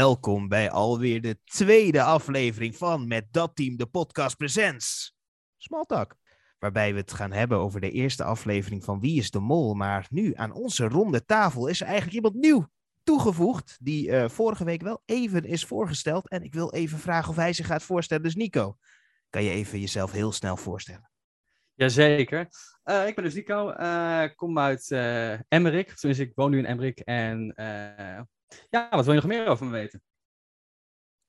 Welkom bij alweer de tweede aflevering van Met Dat Team de Podcast Presents. Smalltalk. Waarbij we het gaan hebben over de eerste aflevering van Wie is de Mol. Maar nu aan onze ronde tafel is er eigenlijk iemand nieuw toegevoegd. Die uh, vorige week wel even is voorgesteld. En ik wil even vragen of hij zich gaat voorstellen. Dus Nico, kan je even jezelf heel snel voorstellen? Jazeker. Uh, ik ben dus Nico. Uh, kom uit Emmerik. Tenminste, ik woon nu in Emmerik. En ja, wat wil je nog meer over me weten?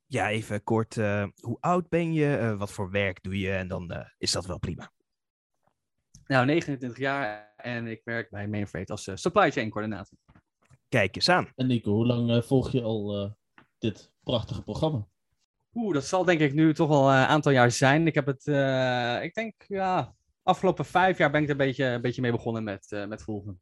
Ja, even kort. hoe oud ben je? wat voor werk doe je? En dan is dat wel prima. Nou, 29 jaar en ik werk bij Mainfreight als supply chain coördinator. Kijk eens aan. En Nico, hoe lang volg je al dit prachtige programma? Oeh, dat zal denk ik nu toch wel een aantal jaar zijn. Ik heb het, ik denk, ja, afgelopen vijf jaar ben ik er een beetje, een beetje mee begonnen met, uh, met volgen.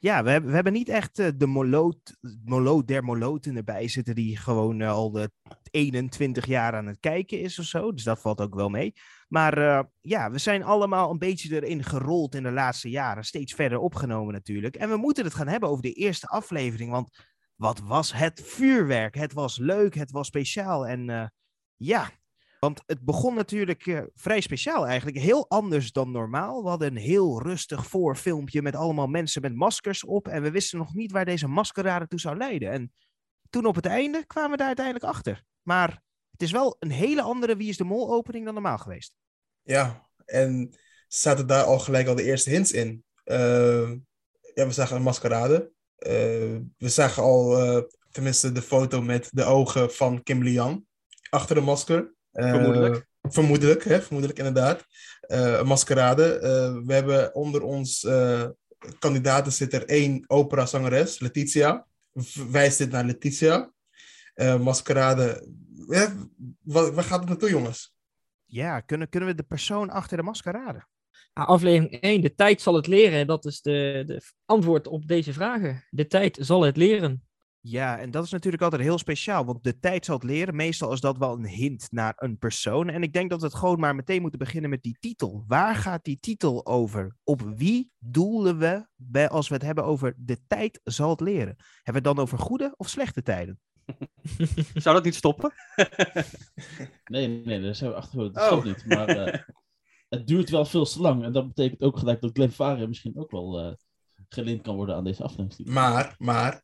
Ja, we hebben, we hebben niet echt uh, de moloot, moloot der moloten erbij zitten die gewoon uh, al de 21 jaar aan het kijken is of zo. Dus dat valt ook wel mee. Maar ja, we zijn allemaal een beetje erin gerold in de laatste jaren. Steeds verder opgenomen natuurlijk. En we moeten het gaan hebben over de eerste aflevering. Want wat was het vuurwerk? Het was leuk, het was speciaal. En ja, want het begon natuurlijk uh, vrij speciaal eigenlijk. Heel anders dan normaal. We hadden een heel rustig voorfilmpje met allemaal mensen met maskers op. En we wisten nog niet waar deze maskerade toe zou leiden. En toen op het einde kwamen we daar uiteindelijk achter. Maar het is wel een hele andere Wie is de Mol opening dan normaal geweest. Ja, en zaten daar al gelijk al de eerste hints in. Uh, ja, we zagen een maskerade. Uh, we zagen al tenminste de foto met de ogen van Kim Lian achter de masker. Vermoedelijk. Uh, vermoedelijk, hè, vermoedelijk inderdaad. Uh, maskerade. Uh, we hebben onder ons kandidaten zit er één operazangeres, Letitia. Wijst dit naar Letitia. maskerade. waar, waar gaat het naartoe, jongens? Ja, kunnen, kunnen we de persoon achter de maskerade? Aflevering 1, de tijd zal het leren. Dat is de, de antwoord op deze vragen. De tijd zal het leren. Ja, en dat is natuurlijk altijd heel speciaal, want de tijd zal het leren. Meestal is dat wel een hint naar een persoon. En ik denk dat we het gewoon maar meteen moeten beginnen met die titel. Waar gaat die titel over? Op wie doelen we bij, als we het hebben over de tijd zal het leren? Hebben we het dan over goede of slechte tijden? Zou dat niet stoppen? nee, nee, daar zijn we achter. Dat stopt oh. niet. Maar uh, het duurt wel veel te lang. En dat betekent ook gelijk dat Glenn Varia misschien ook wel uh, geleend kan worden aan deze aflevering. Maar, maar,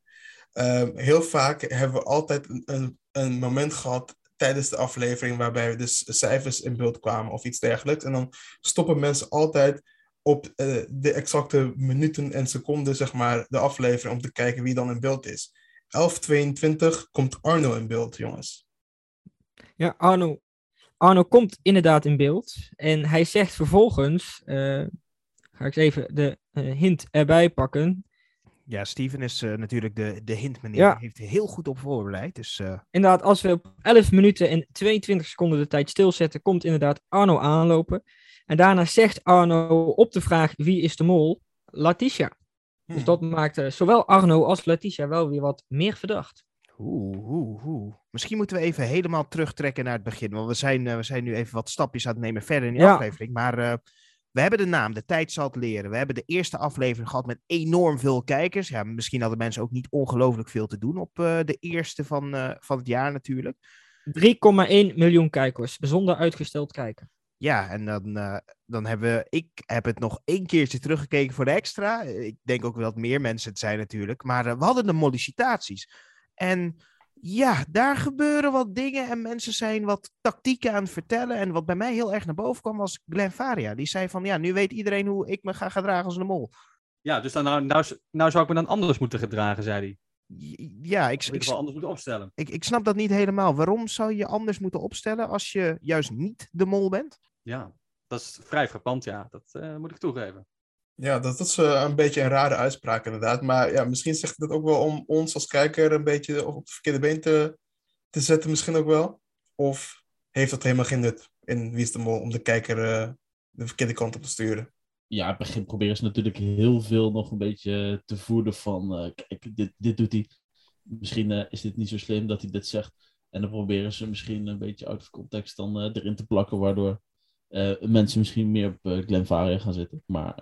Um, heel vaak hebben we altijd een, een, een, moment gehad tijdens de aflevering waarbij dus cijfers in beeld kwamen of iets dergelijks. En dan stoppen mensen altijd op uh, de exacte minuten en seconden, zeg maar, de aflevering om te kijken wie dan in beeld is. 11.22 komt Arno in beeld, jongens. Ja, Arno, Arno komt inderdaad in beeld. En hij zegt vervolgens, uh, ga ik even de uh, hint erbij pakken. Ja, Steven is uh, natuurlijk de, de hint meneer. Ja. heeft heel goed op voorbereid. Dus, uh... Inderdaad, als we op 11 minuten en 22 seconden de tijd stilzetten, komt inderdaad Arno aanlopen. En daarna zegt Arno op de vraag wie is de mol? Letitia. Dus hmm. dat maakt uh, zowel Arno als Letitia wel weer wat meer verdacht. Oeh, oeh, oeh. Misschien moeten we even helemaal terugtrekken naar het begin. Want we zijn, we zijn nu even wat stapjes aan het nemen verder in de ja. aflevering. Maar we hebben de naam, de tijd zal het leren. We hebben de eerste aflevering gehad met enorm veel kijkers. Ja, misschien hadden mensen ook niet ongelooflijk veel te doen op uh, de eerste van, uh, van het jaar natuurlijk. 3,1 miljoen kijkers, zonder uitgesteld kijken. Ja, en dan, uh, dan hebben we, ik heb het nog één keertje teruggekeken voor de extra. Ik denk ook wel dat meer mensen het zijn natuurlijk. Maar we hadden de mollicitaties. En ja, daar gebeuren wat dingen en mensen zijn wat tactieken aan het vertellen. En wat bij mij heel erg naar boven kwam was Glenn Faria. Die zei van, ja, nu weet iedereen hoe ik me ga gedragen als een mol. Ja, dus dan, nou, nou, nou zou ik me dan anders moeten gedragen, zei hij. Ja, ik, ik, anders moeten opstellen. Ik, ik snap dat niet helemaal. Waarom zou je anders moeten opstellen als je juist niet de mol bent? Ja, dat is vrij frappant, ja. Dat uh, moet ik toegeven. Ja, dat is uh, een beetje een rare uitspraak inderdaad. Maar ja, misschien zegt het ook wel om ons als kijker een beetje op het verkeerde been te, te zetten, misschien ook wel. Of heeft dat helemaal geen nut in Wie is de Mol om de kijker uh, de verkeerde kant op te sturen? Ja, het begin proberen ze natuurlijk heel veel nog een beetje te voeden van... Uh, kijk, dit, dit doet hij. Misschien is dit niet zo slim dat hij dit zegt. En dan proberen ze misschien een beetje out of context dan erin te plakken, waardoor mensen misschien meer op Glenn Varia gaan zitten. Maar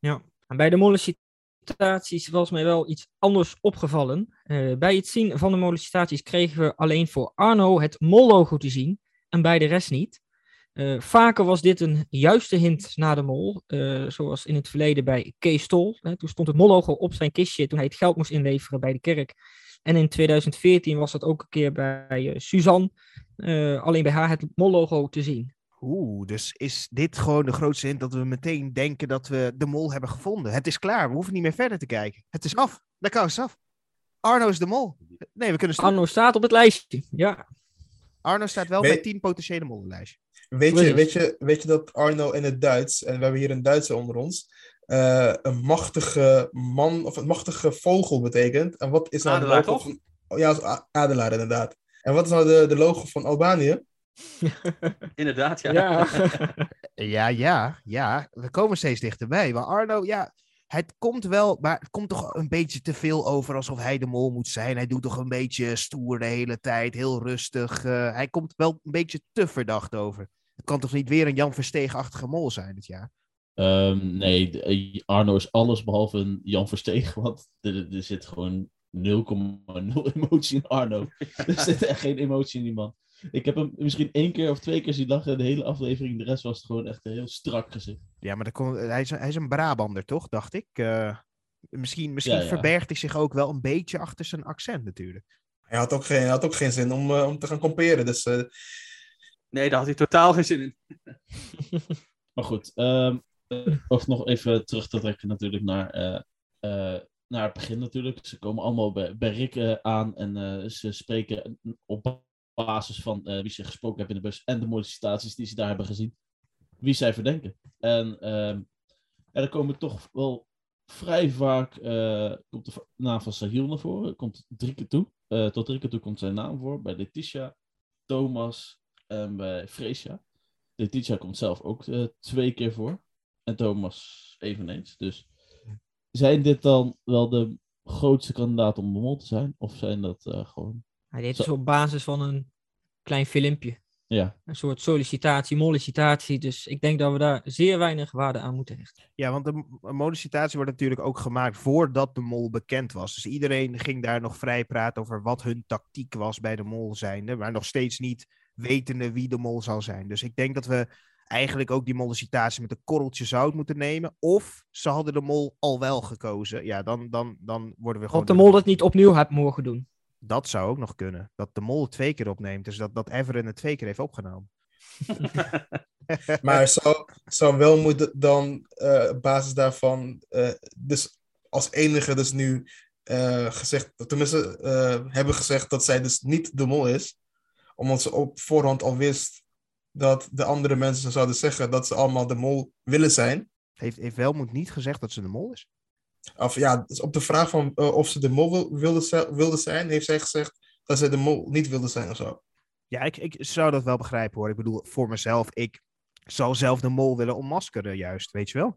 ja, bij de mollicitaties was mij wel iets anders opgevallen. Eh, bij het zien van de mollicitaties kregen we alleen voor Arno het mollogo te zien en bij de rest niet. Eh, vaker was dit een juiste hint naar de mol, eh, zoals in het verleden bij Kees Stol. Hè, toen stond het mollogo op zijn kistje toen hij het geld moest inleveren bij de kerk. En in 2014 was dat ook een keer bij Suzanne, alleen bij haar het mollogo te zien. Oeh, dus is dit gewoon de grootste hint dat we meteen denken dat we de mol hebben gevonden? Het is klaar, we hoeven niet meer verder te kijken. Het is af, de kous is af. Arno is de mol. Nee, we kunnen stoppen. Arno staat op het lijstje, ja. Arno staat wel bij tien potentiële mollenlijstje. Weet je, weet, je, weet je dat Arno in het Duits, en we hebben hier een Duitser onder ons, uh, een machtige man of een machtige vogel betekent? En wat is nou adelaar, de logo van... Ja, adelaar inderdaad. En wat is nou de, de logo van Albanië? Inderdaad, ja. Ja. ja, ja, ja. We komen steeds dichterbij. Maar Arno, ja, het komt wel, maar het komt toch een beetje te veel over alsof hij de mol moet zijn. Hij doet toch een beetje stoer de hele tijd, heel rustig. Uh, hij komt wel een beetje te verdacht over. Het kan toch niet weer een Jan Versteeg-achtige mol zijn dit jaar? Um, nee, eh, Arno is alles behalve een Jan Versteeg, want er, er zit gewoon 0,0 emotie in Arno. er zit echt geen emotie in die man. Ik heb hem misschien één keer of twee keer zien lachen de hele aflevering. De rest was het gewoon echt een heel strak gezicht. Ja, maar kon, hij, is, hij is een Brabander, toch? Dacht ik. Uh, misschien misschien verbergt hij zich ook wel een beetje achter zijn accent natuurlijk. Hij had ook geen, had ook geen zin om, uh, om te gaan comperen. Dus, uh... Nee, daar had hij totaal geen zin in. maar goed, um, of nog even terug te trekken natuurlijk naar, naar het begin natuurlijk. Ze komen allemaal bij, bij Rick aan en ze spreken op basis van uh, wie ze gesproken hebben in de bus en de mollicitaties die ze daar hebben gezien, wie zij verdenken. En uh, er komen toch wel vrij vaak, uh, komt de naam van Sahil naar voren, komt drie keer toe. Uh, tot drie keer toe komt zijn naam voor, bij Letitia, Thomas en bij Freesia. Letitia komt zelf ook twee keer voor. En Thomas eveneens. Dus zijn dit dan wel de grootste kandidaten om de mol te zijn? Of zijn dat gewoon hij deed het dus op basis van een klein filmpje. Ja. Een soort sollicitatie, mollicitatie. Dus ik denk dat we daar zeer weinig waarde aan moeten hechten. Ja, want de mollicitatie wordt natuurlijk ook gemaakt voordat de mol bekend was. Dus iedereen ging daar nog vrij praten over wat hun tactiek was bij de mol zijnde. Maar nog steeds niet wetende wie de mol zal zijn. Dus ik denk dat we eigenlijk ook die mollicitatie met een korreltje zout moeten nemen. Of ze hadden de mol al wel gekozen. Ja, dan, dan, dan worden we gewoon... Of de mol dat niet opnieuw had mogen doen. Dat zou ook nog kunnen. Dat de mol twee keer opneemt. Dus dat, dat Everin het twee keer heeft opgenomen. maar zou, zou wel moeten dan uh, op basis daarvan, uh, dus als enige dus nu uh, gezegd, tenminste hebben gezegd dat zij dus niet de mol is, omdat ze op voorhand al wist dat de andere mensen zouden zeggen dat ze allemaal de mol willen zijn. Heeft, heeft moet niet gezegd dat ze de mol is? Of ja, dus op de vraag van uh, of ze de mol wilde, wilde zijn, heeft zij gezegd dat ze de mol niet wilde zijn of zo. Ja, ik, ik zou dat wel begrijpen hoor. Ik bedoel, voor mezelf, ik zou zelf de mol willen ommaskeren, juist, weet je wel?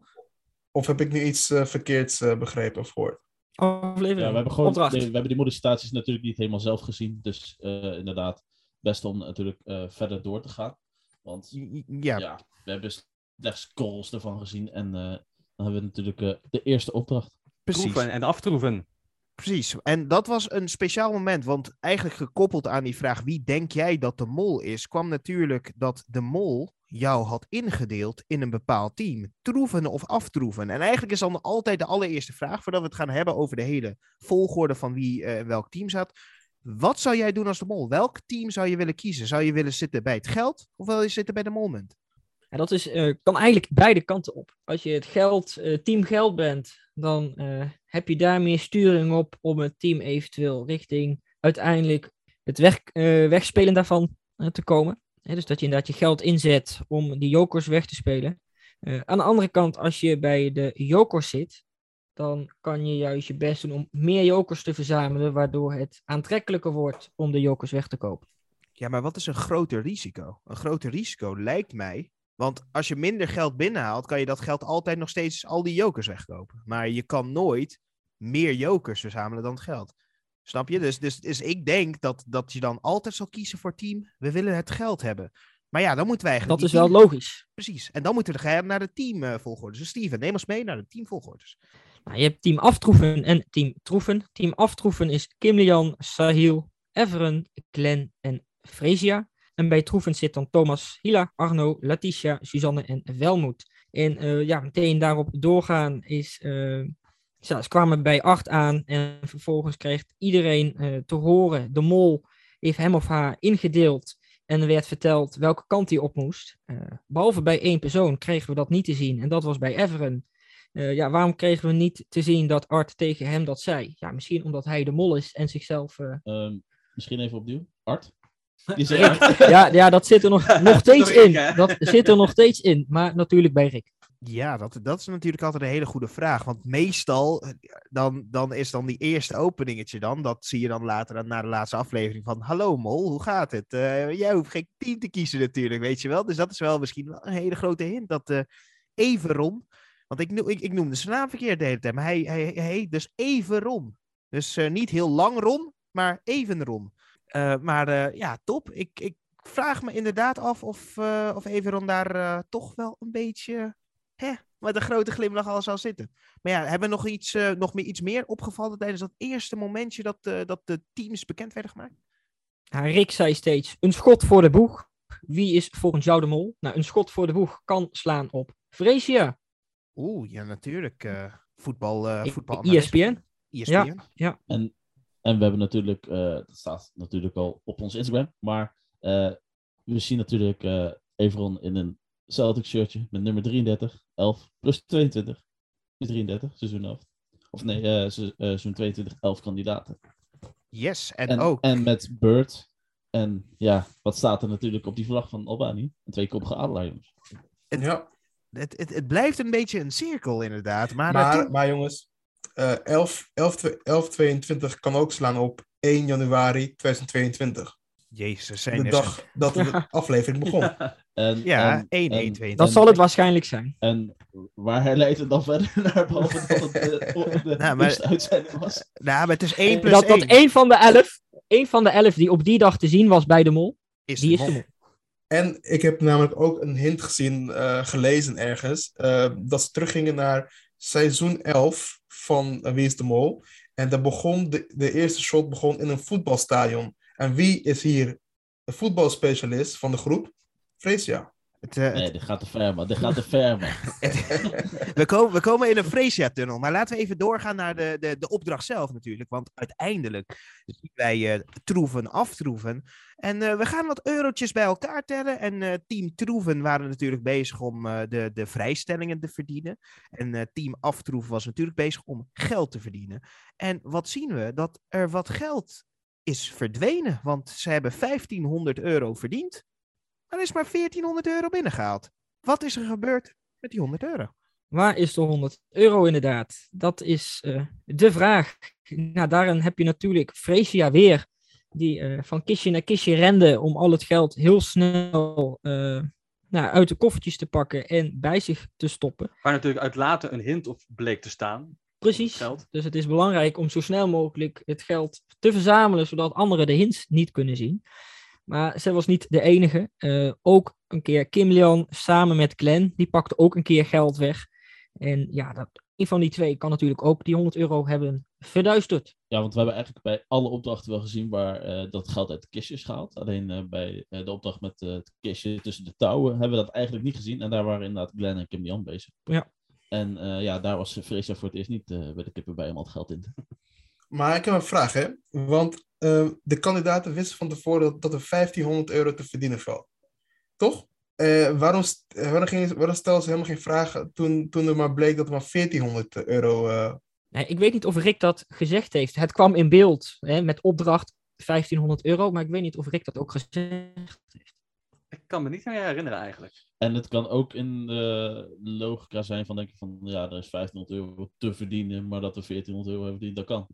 Of heb ik nu iets uh, verkeerds uh, begrepen of gehoord? Aflevering. Ja, we hebben gewoon we hebben die modifikaties natuurlijk niet helemaal zelf gezien. Dus inderdaad, best om natuurlijk verder door te gaan. Want ja. ja we hebben slechts calls ervan gezien en dan hebben we natuurlijk uh, de eerste opdracht. Precies. Proeven en aftroeven. Precies. En dat was een speciaal moment, want eigenlijk gekoppeld aan die vraag wie denk jij dat de mol is, kwam natuurlijk dat de mol jou had ingedeeld in een bepaald team. Troeven of aftroeven. En eigenlijk is dan altijd de allereerste vraag, voordat we het gaan hebben over de hele volgorde van wie uh, welk team zat. Wat zou jij doen als de mol? Welk team zou je willen kiezen? Zou je willen zitten bij het geld of wil je zitten bij de molmunt? En dat is, uh, kan eigenlijk beide kanten op. Als je het geld, uh, team geld bent, dan uh, heb je daar meer sturing op om het team eventueel richting uiteindelijk het weg, wegspelen daarvan te komen. dus dat je inderdaad je geld inzet om die jokers weg te spelen. aan de andere kant, als je bij de jokers zit, dan kan je juist je best doen om meer jokers te verzamelen, waardoor het aantrekkelijker wordt om de jokers weg te kopen. Ja, maar wat is een groter risico? Een groter risico lijkt mij want als je minder geld binnenhaalt, kan je dat geld altijd nog steeds al die jokers wegkopen. Maar je kan nooit meer jokers verzamelen dan het geld. Snap je? Dus, dus, dus ik denk dat, dat je dan altijd zal kiezen voor team. We willen het geld hebben. Maar ja, dan moeten wij eigenlijk. Dat is wel logisch. Precies. En dan moeten we gaan naar de teamvolgorde. Dus Steven, neem ons mee naar de teamvolgordes. Nou, je hebt team Aftroeven en team Troeven. Team Aftroeven is Kimlian, Sahil, Everen, Glenn en Fresia. En bij Troeven zit dan Thomas, Hila, Arno, Letitia, Suzanne en Welmoed. En eh, ja, meteen daarop doorgaan is... ja, ze kwamen bij Art aan en vervolgens kreeg iedereen eh, te horen. De mol heeft hem of haar ingedeeld en er werd verteld welke kant hij op moest. Eh, behalve bij één persoon kregen we dat niet te zien en dat was bij Everen. Ja, waarom kregen we niet te zien dat Art tegen hem dat zei? Ja, misschien omdat hij de mol is en zichzelf... eh, Ehm, misschien even opnieuw. Art? Die zei Art. Ja, ja, dat zit er nog, nog steeds in. hè? Dat zit er nog steeds in, maar natuurlijk bij Rick. Ja, dat, dat is natuurlijk altijd een hele goede vraag. Want meestal, eh, dan, dan is dan die eerste openingetje dan. Dat zie je dan later na de laatste aflevering van... Hallo Mol, hoe gaat het? Eh, jij hoeft geen team te kiezen natuurlijk, weet je wel. Dus dat is wel misschien wel een hele grote hint. Dat eh Everon... Want ik, ik, ik noemde zijn naam verkeerd de hele tijd. Maar hij, hij, hij heet dus Everon. Dus eh, niet heel lang Ron, maar even Ron. Eh, maar eh, ja, top. Ik, ik vraag me inderdaad af of, eh of Everon daar eh, toch wel een beetje hè, met een grote glimlach al zou zitten. Maar ja, hebben we nog, iets, eh, nog meer, iets meer opgevallen tijdens dat eerste momentje dat, eh, dat de teams bekend werden gemaakt? Ja, Rick zei steeds, een schot voor de boeg. Wie is volgens jou de mol? Nou, een schot voor de boeg kan slaan op Freesia, Oeh, ja, natuurlijk. eh, voetbal, eh voetbal ESPN. ESPN. En, en we hebben natuurlijk, eh, dat staat natuurlijk al op ons Instagram, maar eh, we zien natuurlijk eh Everon in een Celtic shirtje met nummer 33, 11 plus 22. Is 33, seizoen 11. Of nee, eh, eh, seizoen 22, 11 kandidaten. Yes, en, En, ook. en met Bird. En ja, wat staat er natuurlijk op die vlag van Albanië? Een tweekoppige adelaar, jongens. Ja, Het, het, het blijft een beetje een cirkel inderdaad. Maar, maar jongens, eh 11, 11, 11, 22 kan ook slaan op 1 januari 2022. Jezus, zijn De er dag dat de aflevering begon. En, Ja, en- 1 en- 1 2 Dat En- zal het waarschijnlijk zijn. En waar herleidt het dan verder naar, behalve dat het de, de Nou, maar- uitzending was? Nou, maar het is 1 plus Dat, 1. dat één van de elf, één van de elf die op die dag te zien was bij de mol, is die de is de mol. En ik heb namelijk ook een hint gezien, eh, gelezen ergens, eh, dat ze teruggingen naar seizoen 11 van is de Mol. En dat begon, de, de eerste shot begon in een voetbalstadion. En wie is hier de voetbalspecialist van de groep? Freesia. Het, eh, Nee, dit gaat te ver, man. Dit gaat te ver, man. we, komen, we komen in een Freesia-tunnel. Maar laten we even doorgaan naar de, de, de opdracht zelf natuurlijk. Want uiteindelijk zien wij eh, troeven aftroeven. En eh, we gaan wat eurotjes bij elkaar tellen. En eh, team troeven waren natuurlijk bezig om eh, de, de vrijstellingen te verdienen. En eh, team aftroeven was natuurlijk bezig om geld te verdienen. En wat zien we? Dat er wat geld is verdwenen. Want ze hebben 1500 euro verdiend. Er is maar 1400 euro binnengehaald. Wat is er gebeurd met die 100 euro? Waar is de 100 euro inderdaad? Dat is eh, de vraag. Nou, daarin heb je natuurlijk Freesia weer, die eh, van kistje naar kistje rende om al het geld heel snel eh, nou, uit de koffertjes te pakken en bij zich te stoppen. Waar natuurlijk uit later een hint op bleek te staan. Precies. Dus het is belangrijk om zo snel mogelijk het geld te verzamelen, zodat anderen de hints niet kunnen zien. Maar zij was niet de enige. Eh, ook een keer Kim Leon samen met Glenn, die pakte ook een keer geld weg. En ja, dat, een van die twee kan natuurlijk ook die 100 euro hebben verduisterd. Ja, want we hebben eigenlijk bij alle opdrachten wel gezien waar eh, dat geld uit de kistjes is gehaald. Alleen eh, bij de opdracht met het kistje tussen de touwen hebben we dat eigenlijk niet gezien. En daar waren inderdaad Glenn en Kim Jan bezig. Ja. En ja, daar was Freesia voor het eerst niet bij de kippen bij om al het geld in te Maar ik heb een vraag, hè? Want eh, de kandidaten wisten van tevoren dat, dat er 1500 euro te verdienen valt. Toch? Eh, waarom, eh, waarom, ging, waarom stelden ze helemaal geen vragen toen, toen er maar bleek dat er maar 1400 euro... eh, Nee, ik weet niet of Rick dat gezegd heeft. Het kwam in beeld hè, met opdracht 1500 euro, maar ik weet niet of Rick dat ook gezegd heeft. Ik kan me niet meer herinneren eigenlijk. En het kan ook in de logica zijn van denk ik van ja, er is 1500 euro te verdienen, maar dat we 1400 euro hebben verdiend, dat kan.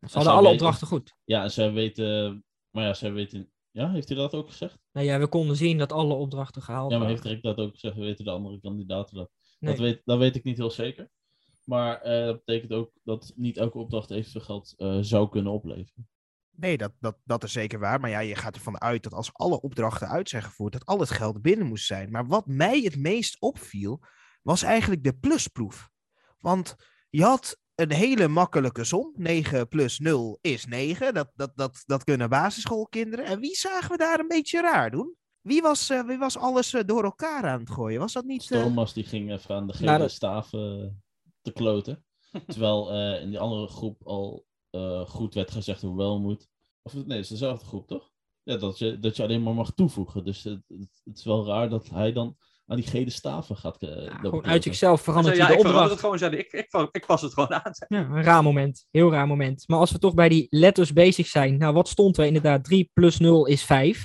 Ze hadden alle weten- opdrachten goed. Ja, en zij weten, maar ja, zij weten, ja, heeft hij dat ook gezegd? Nou ja, we konden zien dat alle opdrachten gehaald Ja, maar heeft Rick dat ook gezegd? Weten de andere kandidaten dat? Nee. Dat, weet, dat weet ik niet heel zeker. Maar eh, dat betekent ook dat niet elke opdracht evenveel geld eh, zou kunnen opleveren. Nee, dat, dat, dat is zeker waar. Maar ja, je gaat ervan uit dat als alle opdrachten uit zijn gevoerd, dat al het geld binnen moest zijn. Maar wat mij het meest opviel, was eigenlijk de plusproef. Want je had een hele makkelijke som. 9 plus 0 is 9. Dat, dat, dat, dat kunnen basisschoolkinderen. En wie zagen we daar een beetje raar doen? Wie was, eh, wie was alles eh, door elkaar aan het gooien? Was dat niet... eh, Thomas die ging even aan de gele Nou, dat- staven te kloten. Terwijl eh, in die andere groep al eh, goed werd gezegd hoe wel moet. Of nee, het is dezelfde groep, toch? Ja, dat je, dat je alleen maar mag toevoegen. Dus het, het, het is wel raar dat hij dan aan die gele staven gaat eh, Gewoon uit zichzelf verandert ja, hij de opdracht. het gewoon, ik, ik, ik, was het gewoon aan. Ja, een raar moment. Heel raar moment. Maar als we toch bij die letters bezig zijn. Nou, wat stond er inderdaad? 3 plus 0 is 5.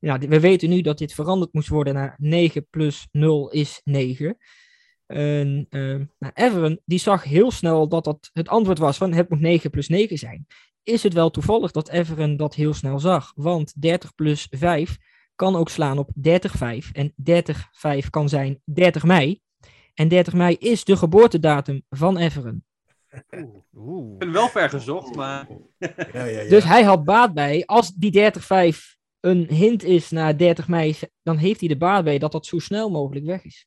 Ja, we weten nu dat dit veranderd moest worden naar 9 plus 0 is 9. En ehm nou, Everon, die zag heel snel dat dat het antwoord was van het moet 9 plus 9 zijn. Is het wel toevallig dat Everon dat heel snel zag? Want 30 plus 5 kan ook slaan op 30,5. En 30,5 kan zijn 30 mei. En 30 mei is de geboortedatum van Everon. Oeh. Ik ben wel ver gezocht, maar Ja, ja, ja. Dus hij had baat bij, als die 30-5 een hint is naar 30 mei, dan heeft hij de baat bij dat dat zo snel mogelijk weg is.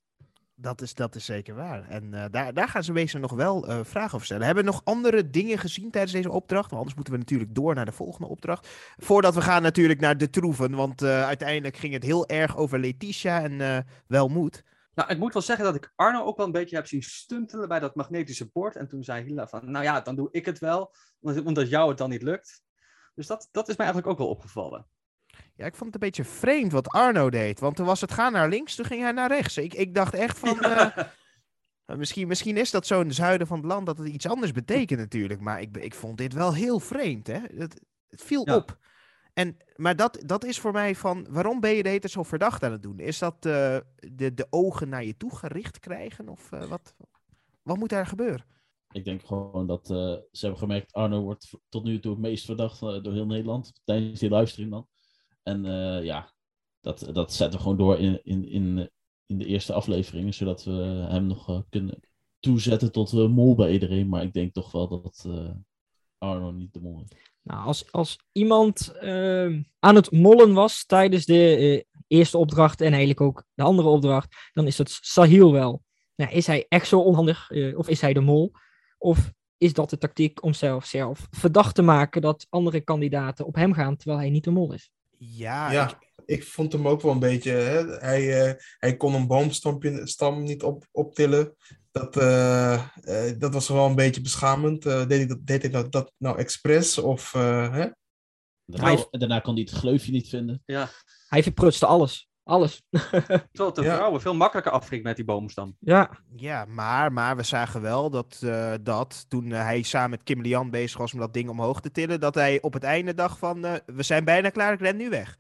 Dat is, dat is zeker waar. En eh, daar, daar gaan ze wezen nog wel eh, vragen over stellen. Hebben we nog andere dingen gezien tijdens deze opdracht? Want anders moeten we natuurlijk door naar de volgende opdracht. Voordat we gaan natuurlijk naar de troeven. Want eh, uiteindelijk ging het heel erg over Letitia en Welmoed. Nou, ik moet wel zeggen dat ik Arno ook wel een beetje heb zien stuntelen bij dat magnetische bord. En toen zei Hila van, nou ja, dan doe ik het wel, omdat jou het dan niet lukt. Dus dat, dat is mij eigenlijk ook wel opgevallen. Ja, ik vond het een beetje vreemd wat Arno deed. Want toen was het gaan naar links, toen ging hij naar rechts. Ik, ik dacht echt van... eh, misschien, misschien is dat zo in het zuiden van het land dat het iets anders betekent natuurlijk. Maar ik, ik vond dit wel heel vreemd, hè. Het, het viel Ja. op. En, maar dat, dat is voor mij van, waarom ben je de hele zo verdacht aan het doen? Is dat eh, de, de ogen naar je toe gericht krijgen? Of eh, wat, wat moet daar gebeuren? Ik denk gewoon dat eh, ze hebben gemerkt, Arno wordt tot nu toe het meest verdacht eh, door heel Nederland. Tijdens die livestream dan. En eh, ja, dat, dat zetten we gewoon door in, in, in, in de eerste afleveringen. Zodat we hem nog eh, kunnen toezetten tot eh, mol bij iedereen. Maar ik denk toch wel dat Arno niet de mol is. Nou, als, als iemand ehm, aan het mollen was tijdens de eerste opdracht en eigenlijk ook de andere opdracht, dan is dat Sahil wel. Nou, is hij echt zo onhandig of is hij de mol? Of is dat de tactiek om zelf, zelf verdacht te maken dat andere kandidaten op hem gaan terwijl hij niet de mol is? Ja, Ja, ik- ik vond hem ook wel een beetje. Hè? Hij, eh, hij kon een boomstam stam niet op, optillen. Dat, eh, eh, dat was wel een beetje beschamend. Eh, deed hij dat, deed hij dat, dat nou expres? Of, eh, hè? Daarna, Hij- daarna kon hij het gleufje niet vinden. Ja, Hij verprutste alles. Alles. terwijl de Ja. vrouwen veel makkelijker afging met die boomstam. ja, Ja, maar, maar we zagen wel dat, eh, dat toen eh, hij samen met Kim Lian bezig was om dat ding omhoog te tillen, dat hij op het einde dacht van, eh, we zijn bijna klaar, ik ren nu weg.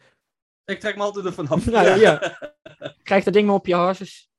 Ik trek me altijd ervan af. Nou, ja. Krijg dat ding maar op je harses.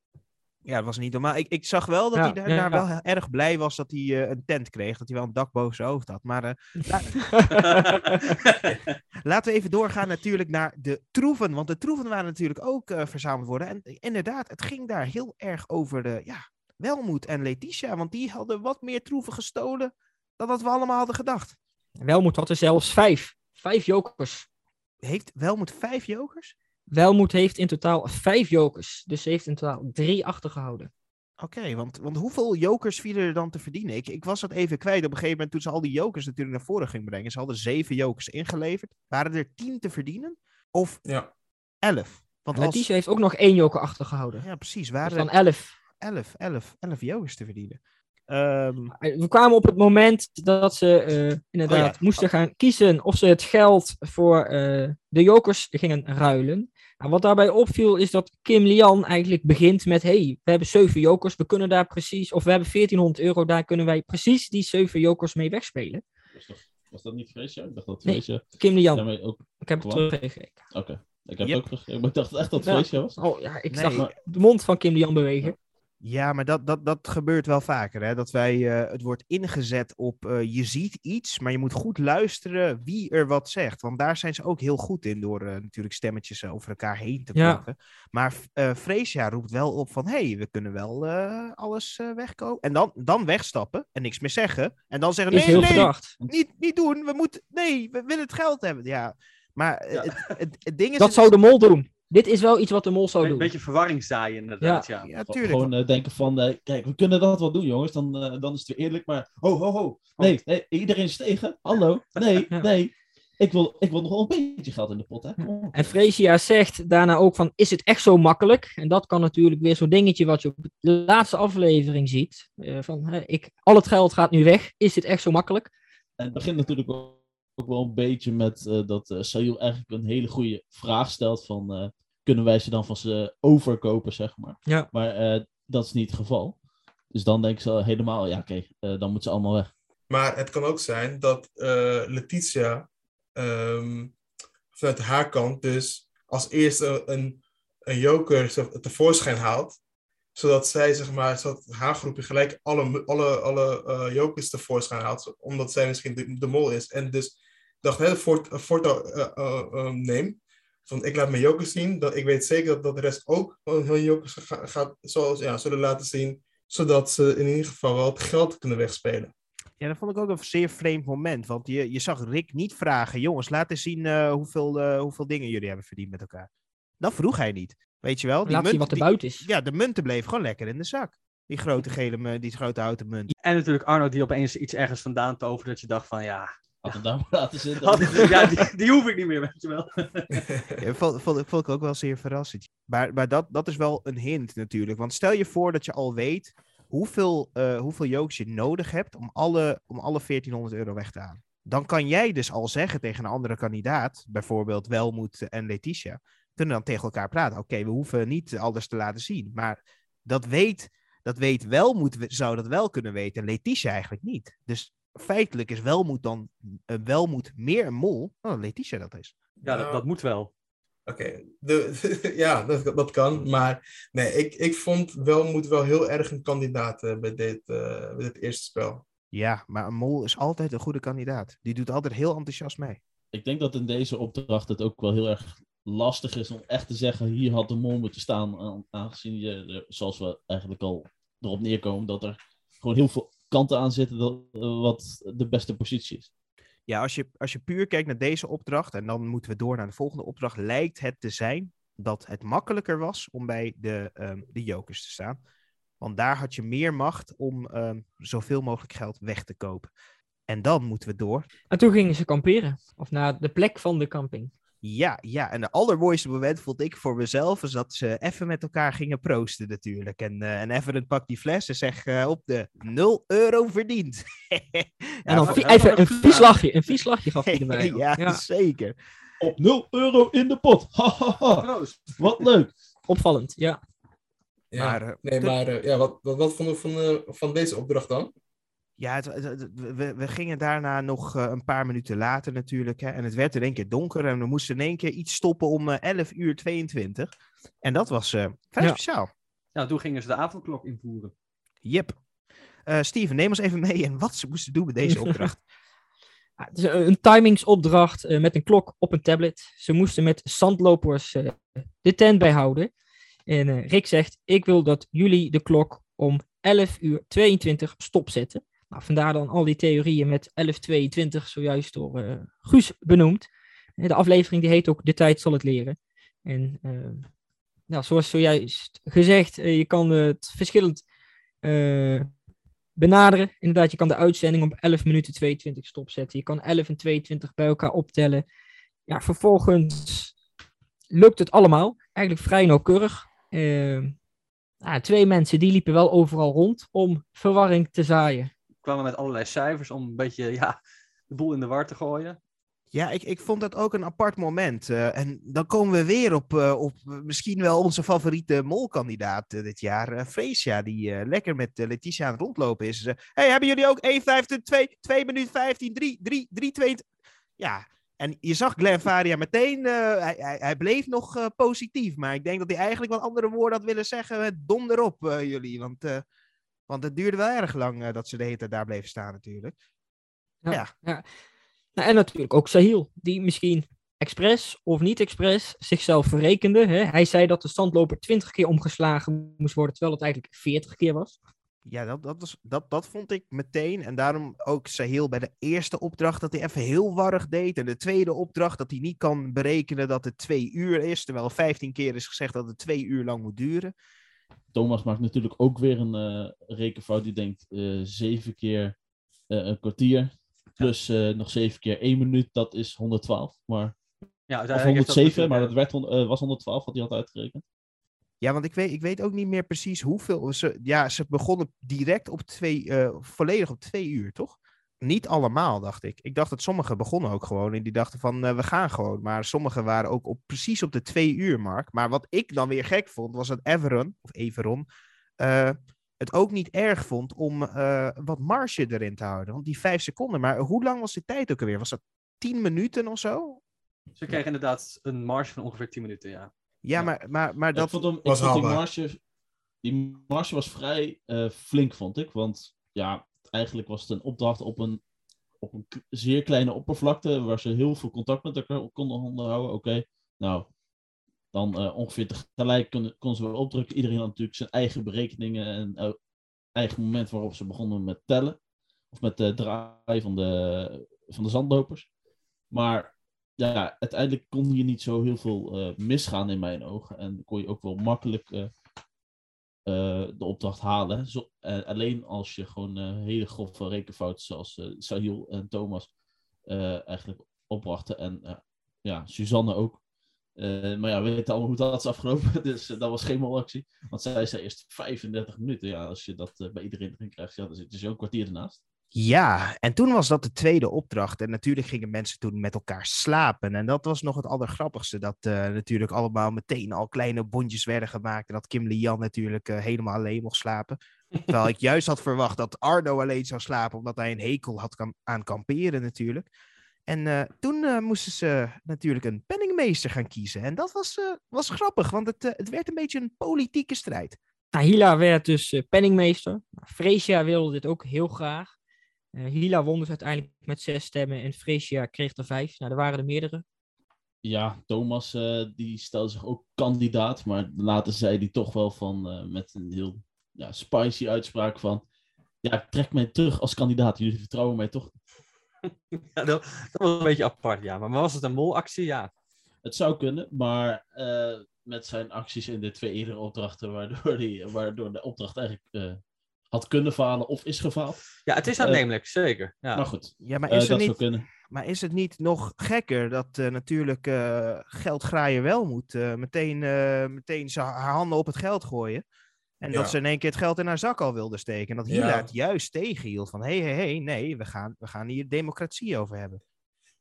Ja, dat was niet normaal. Ik, ik zag wel dat Ja, hij daar, ja, daar ja. wel erg blij was dat hij eh, een tent kreeg, dat hij wel een dak boven zijn hoofd had. Maar eh, laten we even doorgaan natuurlijk naar de troeven, want de troeven waren natuurlijk ook eh, verzameld worden. En inderdaad, het ging daar heel erg over de, ja, Welmoed en Letitia, want die hadden wat meer troeven gestolen dan dat we allemaal hadden gedacht. Welmoed had er zelfs vijf. Vijf jokers. Heeft Welmoed vijf jokers? Welmoed heeft in totaal vijf jokers. Dus ze heeft in totaal drie achtergehouden. Oké, want, want hoeveel jokers vielen er dan te verdienen? Ik, ik was dat even kwijt op een gegeven moment toen ze al die jokers natuurlijk naar voren gingen brengen. Ze hadden zeven jokers ingeleverd. Waren er tien te verdienen? Of Ja. elf? Want als... Letitia heeft ook nog één joker achtergehouden. Ja, precies. Dus Waren dan er elf. elf, elf, elf jokers te verdienen. Ehm, We kwamen op het moment dat ze eh, inderdaad Oh ja. moesten gaan kiezen of ze het geld voor eh, de jokers gingen ruilen. Nou, wat daarbij opviel is dat Kim Lian eigenlijk begint met: hey, we hebben zeven jokers, we kunnen daar precies, of we hebben 1400 euro, daar kunnen wij precies die zeven jokers mee wegspelen. Was, toch, was dat niet Freesje? Ik dacht dat Nee. Freesje Kim Lian, ook... ik heb het teruggekeken. Oké, ik heb Yep. het ook teruggekeken, maar ik dacht echt dat het Ja. Was. Oh ja, ik Nee. zag Maar- de mond van Kim Lian bewegen. Ja, maar dat, dat, dat gebeurt wel vaker. Hè? Dat wij, eh, het wordt ingezet op eh, je ziet iets, maar je moet goed luisteren wie er wat zegt. Want daar zijn ze ook heel goed in door eh, natuurlijk stemmetjes over elkaar heen te Ja. plakken. Maar eh Freesia roept wel op van, hé, hey, we kunnen wel eh, alles eh, wegkomen. En dan, dan wegstappen en niks meer zeggen. En dan zeggen, Is nee, heel nee, verdacht. niet, niet doen. We moeten, nee, we willen het geld hebben. Ja, maar Ja. Het, het, het ding is... Dat zou de mol doen. Dit is wel iets wat de mol zou Een doen. beetje verwarring zaaien, inderdaad. Ja. Ja, Ge- tuurlijk. Gewoon eh, denken van, eh, kijk, we kunnen dat wel doen, jongens. Dan, eh, dan is het weer eerlijk. Maar, ho, ho, ho. Nee, nee iedereen is tegen. Hallo. Nee, Ja. nee. Ik wil, ik wil nog wel een beetje geld in de pot, hè. En Freesia zegt daarna ook van, is het echt zo makkelijk? En dat kan natuurlijk weer zo'n dingetje wat je op de laatste aflevering ziet. eh, van, hè, ik, al het geld gaat nu weg. Is dit echt zo makkelijk? En het begint natuurlijk ook, ook wel een beetje met eh, dat eh Sayul eigenlijk een hele goede vraag stelt van... eh, kunnen wij ze dan van ze overkopen, zeg maar. Ja. Maar eh, dat is niet het geval. Dus dan denken ze helemaal, ja oké, dan moeten ze allemaal weg. Maar het kan ook zijn dat eh, Letitia ehm, vanuit haar kant dus als eerste een, een joker tevoorschijn haalt. Zodat zij, zeg maar, zodat haar groepje gelijk alle, alle, alle eh, jokers tevoorschijn haalt. Omdat zij misschien de, de mol is. En dus dacht, hè, voort, een voortouw eh, eh, eh, neem. Van ik laat mijn jokers zien. Dat, ik weet zeker dat, dat de rest ook hun jokers ga- gaat, zoals, ja, zullen laten zien. Zodat ze in ieder geval wel het geld kunnen wegspelen. Ja, dat vond ik ook een zeer vreemd moment. Want je, je zag Rick niet vragen: jongens, laat eens zien eh, hoeveel, eh, hoeveel dingen jullie hebben verdiend met elkaar. Dat vroeg hij niet. Weet je wel? Laat zien wat er die- buiten is. Ja, de munten bleven gewoon lekker in de zak. Die grote gele, die grote houten munt. En natuurlijk Arno die opeens iets ergens vandaan toverde dat je dacht van ja, Had het daar maar laten zitten. had ik- ja die, die hoef ik niet meer, weet je wel. Ja, vond, vond, vond ik ook wel zeer verrassend. Maar, maar dat, dat is wel een hint natuurlijk. Want stel je voor dat je al weet hoeveel, eh hoeveel jokers je nodig hebt om alle, om alle 1400 euro weg te halen. Dan kan jij dus al zeggen tegen een andere kandidaat, bijvoorbeeld Welmoed en Letitia, kunnen dan tegen elkaar praten. Oké, we hoeven niet alles te laten zien. Maar dat weet, dat weet Welmoed, zou dat wel kunnen weten. En Letitia eigenlijk niet. Dus feitelijk is Welmoed dan eh, Welmoed meer een mol dan Letitia dat is. Ja, dat, dat moet wel. Oké, de- ja, dat, dat kan. Maar nee, ik, ik vond Welmoed wel heel erg een kandidaat eh, bij, dit, eh, bij dit eerste spel. Ja, maar een mol is altijd een goede kandidaat. Die doet altijd heel enthousiast mee. Ik denk dat in deze opdracht het ook wel heel erg lastig is om echt te zeggen, hier had de mol moeten staan. aan- Aangezien je, zoals we eigenlijk al erop neerkomen, dat er gewoon heel veel kanten aan zitten dat, eh, wat de beste positie is. Ja, als je, als je puur kijkt naar deze opdracht en dan moeten we door naar de volgende opdracht, lijkt het te zijn dat het makkelijker was om bij de, ehm, de jokers te staan. Want daar had je meer macht om ehm, zoveel mogelijk geld weg te kopen. En dan moeten we door. En toen gingen ze kamperen. Of naar de plek van de camping. Ja, ja, en de allermooiste moment vond ik voor mezelf is dat ze even met elkaar gingen proosten natuurlijk. En, eh en Everett pakt die fles en zegt eh, op de 0 euro verdiend. En dan vond- even een vies lachje. Een vies lachje gaf hij erbij. ja, Ja. zeker. Op 0 euro in de pot. Wat leuk. Opvallend, ja. Ja, Maar, eh, nee, maar eh, ja, wat, wat, wat vonden we van, eh, van deze opdracht dan? Ja, het, het- het- we, we gingen daarna nog eh, een paar minuten later natuurlijk. Hè, en het werd in één keer donker en we moesten in één keer iets stoppen om eh 11 uur 22. En dat was eh vrij Ja. speciaal. Ja, toen gingen ze de avondklok invoeren. Yep. Eh Steven, neem ons even mee in wat ze moesten doen met deze opdracht. Ja, Het is een een timingsopdracht eh, met een klok op een tablet. Ze moesten met zandlopers eh, de tent bijhouden. En eh, Rick zegt, ik wil dat jullie de klok om 11 uur 22 stopzetten. Nou, vandaar dan al die theorieën met 11.22 zojuist door eh, Guus benoemd. Eh, De aflevering die heet ook De tijd zal het leren. En eh, nou, zoals zojuist gezegd, je kan het verschillend benaderen. Inderdaad, je kan de uitzending op 11 minuten 22 stopzetten. Je kan 11 en 22 bij elkaar optellen. Ja, vervolgens lukt het allemaal. Eigenlijk vrij nauwkeurig. Nou, twee mensen die liepen wel overal rond om verwarring te zaaien. Kwamen met allerlei cijfers om een beetje ja, de boel in de war te gooien. Ja, ik, ik vond dat ook een apart moment. eh, en dan komen we weer op, eh, op misschien wel onze favoriete molkandidaat eh, dit jaar, Freesia, die lekker met Letitia aan het rondlopen is. Ze hey, hebben jullie ook 1, 5, 2, 2 minuten 15, 3, 3, 3, 2... Ja, en je zag Glenn Varia meteen, hij, hij, hij bleef nog positief, maar ik denk dat hij eigenlijk wat andere woorden had willen zeggen. Donder op, jullie, want, want het duurde wel erg lang eh, dat ze de hele tijd daar bleven staan natuurlijk. Ja. Nou, en natuurlijk ook Sahil, die misschien expres of niet expres zichzelf verrekende. Hè? Hij zei dat de standloper 20 keer omgeslagen moest worden, terwijl het eigenlijk 40 keer was. Ja, dat, dat, was, dat, dat vond ik meteen. En daarom ook Sahil bij de eerste opdracht dat hij even heel warrig deed. En de tweede opdracht dat hij niet kan berekenen dat het twee uur is. Terwijl vijftien keer is gezegd dat het twee uur lang moet duren. Thomas maakt natuurlijk ook weer een eh, rekenfout. Die denkt eh, zeven keer eh, een kwartier. Plus eh, nog zeven keer één minuut. Dat is 112. Maar, Ja, of uiteindelijk heeft dat 107, natuurlijk, maar dat werd, was 112 wat hij had uitgerekend. Ja, want ik weet, ik weet ook niet meer precies hoeveel. Ze, ja, ze begonnen direct op twee, eh, volledig op twee uur, toch? Niet allemaal, dacht ik. Ik dacht dat sommigen begonnen ook gewoon en die dachten van eh, we gaan gewoon. Maar sommigen waren ook op, precies op de twee uur mark. Maar wat ik dan weer gek vond, was dat Everon, of Everon, eh, het ook niet erg vond om eh, wat marge erin te houden. Want die vijf seconden, maar hoe lang was de tijd ook alweer? Was dat tien minuten of zo? Ze kregen inderdaad een marge van ongeveer 10 minuten, ja. Ja, Ja. maar, maar, maar Dat dat... ik vond, hem, ik was vond die, marge, die marge was vrij eh, flink, vond ik. Want ja, eigenlijk was het een opdracht op een, op een zeer kleine oppervlakte. Waar ze heel veel contact met elkaar konden onderhouden. Oké, nou, dan eh, ongeveer tegelijk kon, kon ze wel opdrukken. Iedereen had natuurlijk zijn eigen berekeningen en eh, eigen moment waarop ze begonnen met tellen. Of met de draai van de, van de zandlopers. Maar ja, uiteindelijk kon hier niet zo heel veel eh, misgaan in mijn ogen. En kon je ook wel makkelijk eh, eh, de opdracht halen. Zo, eh, alleen als je gewoon eh, hele grove rekenfouten zoals eh, Sahil en Thomas eh, eigenlijk opbrachten. En eh, ja, Suzanne ook. Eh, maar ja, we weten allemaal hoe dat is afgelopen. Dus eh, dat was geen molactie. Want zij zei eerst 35 minuten. Ja, als je dat eh, bij iedereen erin krijgt, ja, dan zit je zo'n kwartier ernaast. Ja, en toen was dat de tweede opdracht. En natuurlijk gingen mensen toen met elkaar slapen. En dat was nog het allergrappigste. Dat eh, natuurlijk allemaal meteen al kleine bondjes werden gemaakt. En dat Kim Lee-Jan natuurlijk eh, helemaal alleen mocht slapen. Terwijl ik juist had verwacht dat Arno alleen zou slapen. Omdat hij een hekel had aan kamperen natuurlijk. En eh, toen moesten ze natuurlijk een penningmeester gaan kiezen. En dat was, was grappig, want het, het werd een beetje een politieke strijd. Nou, Hila werd dus penningmeester. Freesia wilde dit ook heel graag. Eh, Hila won dus uiteindelijk met zes stemmen en Freesia kreeg er vijf. Nou, er waren er meerdere. Ja, Thomas eh, die stelde zich ook kandidaat. Maar later zei hij toch wel van eh, met een heel ja, spicy uitspraak van... Ja, ik trek mij terug als kandidaat. Jullie vertrouwen mij toch Ja, dat, dat was een beetje apart, ja. Maar was het een molactie? Ja. Het zou kunnen, maar eh, met zijn acties in de twee eerdere opdrachten, waardoor, die, waardoor de opdracht eigenlijk eh, had kunnen falen of is gefaald. Ja, het is Eh, aannemelijk, zeker. Ja. Maar goed, Ja, maar eh, is, er dat niet, zou kunnen. Maar is het niet nog gekker dat eh, natuurlijk eh geldgraaien wel moet meteen, eh, meteen zijn haar handen op het geld gooien? En Ja. dat ze in één keer het geld in haar zak al wilde steken. En dat Hila Ja. het juist tegenhield van hé, hé, hé, nee, we gaan, we gaan hier democratie over hebben.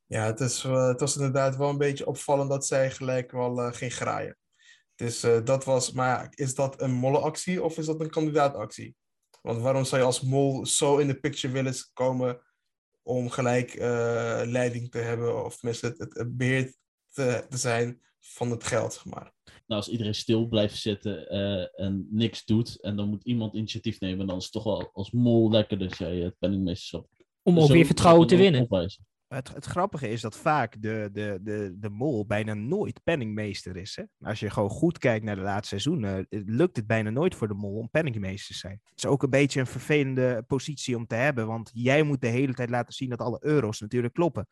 Ja, het, is, het was inderdaad wel een beetje opvallend dat zij gelijk wel eh, ging graaien. Dus eh, dat was, maar is dat een mollenactie of is dat een kandidaatactie? Want waarom zou je als mol zo in de picture willen komen om gelijk eh, leiding te hebben of tenminste het, het, het beheer te, te zijn van het geld, zeg maar. Nou, als iedereen stil blijft zitten eh, en niks doet, en dan moet iemand initiatief nemen, dan is het toch wel als mol lekker dat jij het penningmeesterschap Om ook zo weer vertrouwen te winnen. opwijzen. Het, het grappige is dat vaak de, de, de, de mol bijna nooit penningmeester is. Hè? Als je gewoon goed kijkt naar de laatste seizoenen, eh, lukt het bijna nooit voor de mol om penningmeester te zijn. Het is ook een beetje een vervelende positie om te hebben, want jij moet de hele tijd laten zien dat alle euro's natuurlijk kloppen.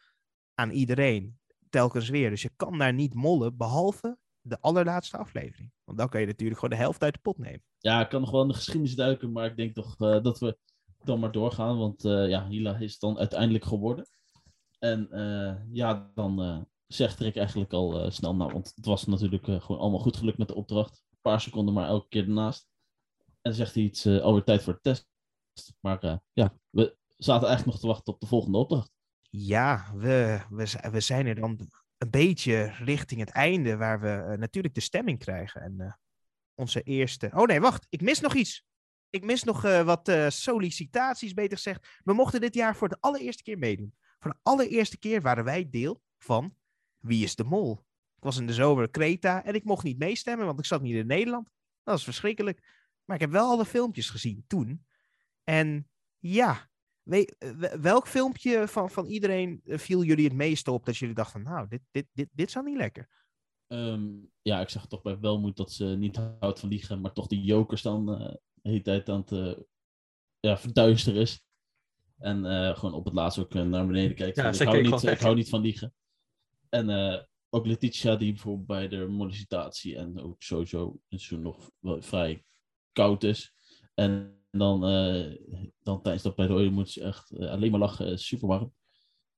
Aan iedereen, telkens weer. Dus je kan daar niet mollen, behalve de allerlaatste aflevering. Want dan kan je natuurlijk gewoon de helft uit de pot nemen. Ja, ik kan nog wel in de geschiedenis duiken, maar ik denk toch eh, dat we dan maar doorgaan. Want eh, ja, Hila is dan uiteindelijk geworden. En eh, ja, dan eh, zegt Rick eigenlijk al eh, snel, nou, want het was natuurlijk gewoon allemaal goed gelukt met de opdracht. Een paar seconden maar elke keer ernaast. En zegt hij iets, alweer tijd voor de test. Maar ja, we zaten eigenlijk nog te wachten op de volgende opdracht. Ja, we, we, we zijn er dan een beetje richting het einde, waar we natuurlijk de stemming krijgen. En onze eerste. Oh nee, wacht, ik mis nog iets. Ik mis nog wat sollicitaties, beter gezegd. We mochten dit jaar voor de allereerste keer meedoen. Voor de allereerste keer waren wij deel van Wie is de Mol? Ik was in de zomer Kreta en ik mocht niet meestemmen, want ik zat niet in Nederland. Dat was verschrikkelijk. Maar ik heb wel alle filmpjes gezien toen. En ja, we- we- welk filmpje van, van iedereen eh, viel jullie het meeste op dat jullie dachten nou, dit, dit, dit, dit is al niet lekker. Ehm, ja, ik zag toch bij Welmoed dat ze niet houdt van liegen, maar toch die jokers dan eh, de hele tijd aan het, eh, ja, verduister is. En eh, gewoon op het laatst ook eh, naar beneden kijkt. Ja, ik, hou niet, ik hou niet van liegen. En eh, ook Letitia, die bijvoorbeeld bij de mollicitatie en ook sowieso een seizoen nog wel vrij koud is. En dan, eh, dan tijdens dat bij de moet ze echt alleen maar lachen, super warm.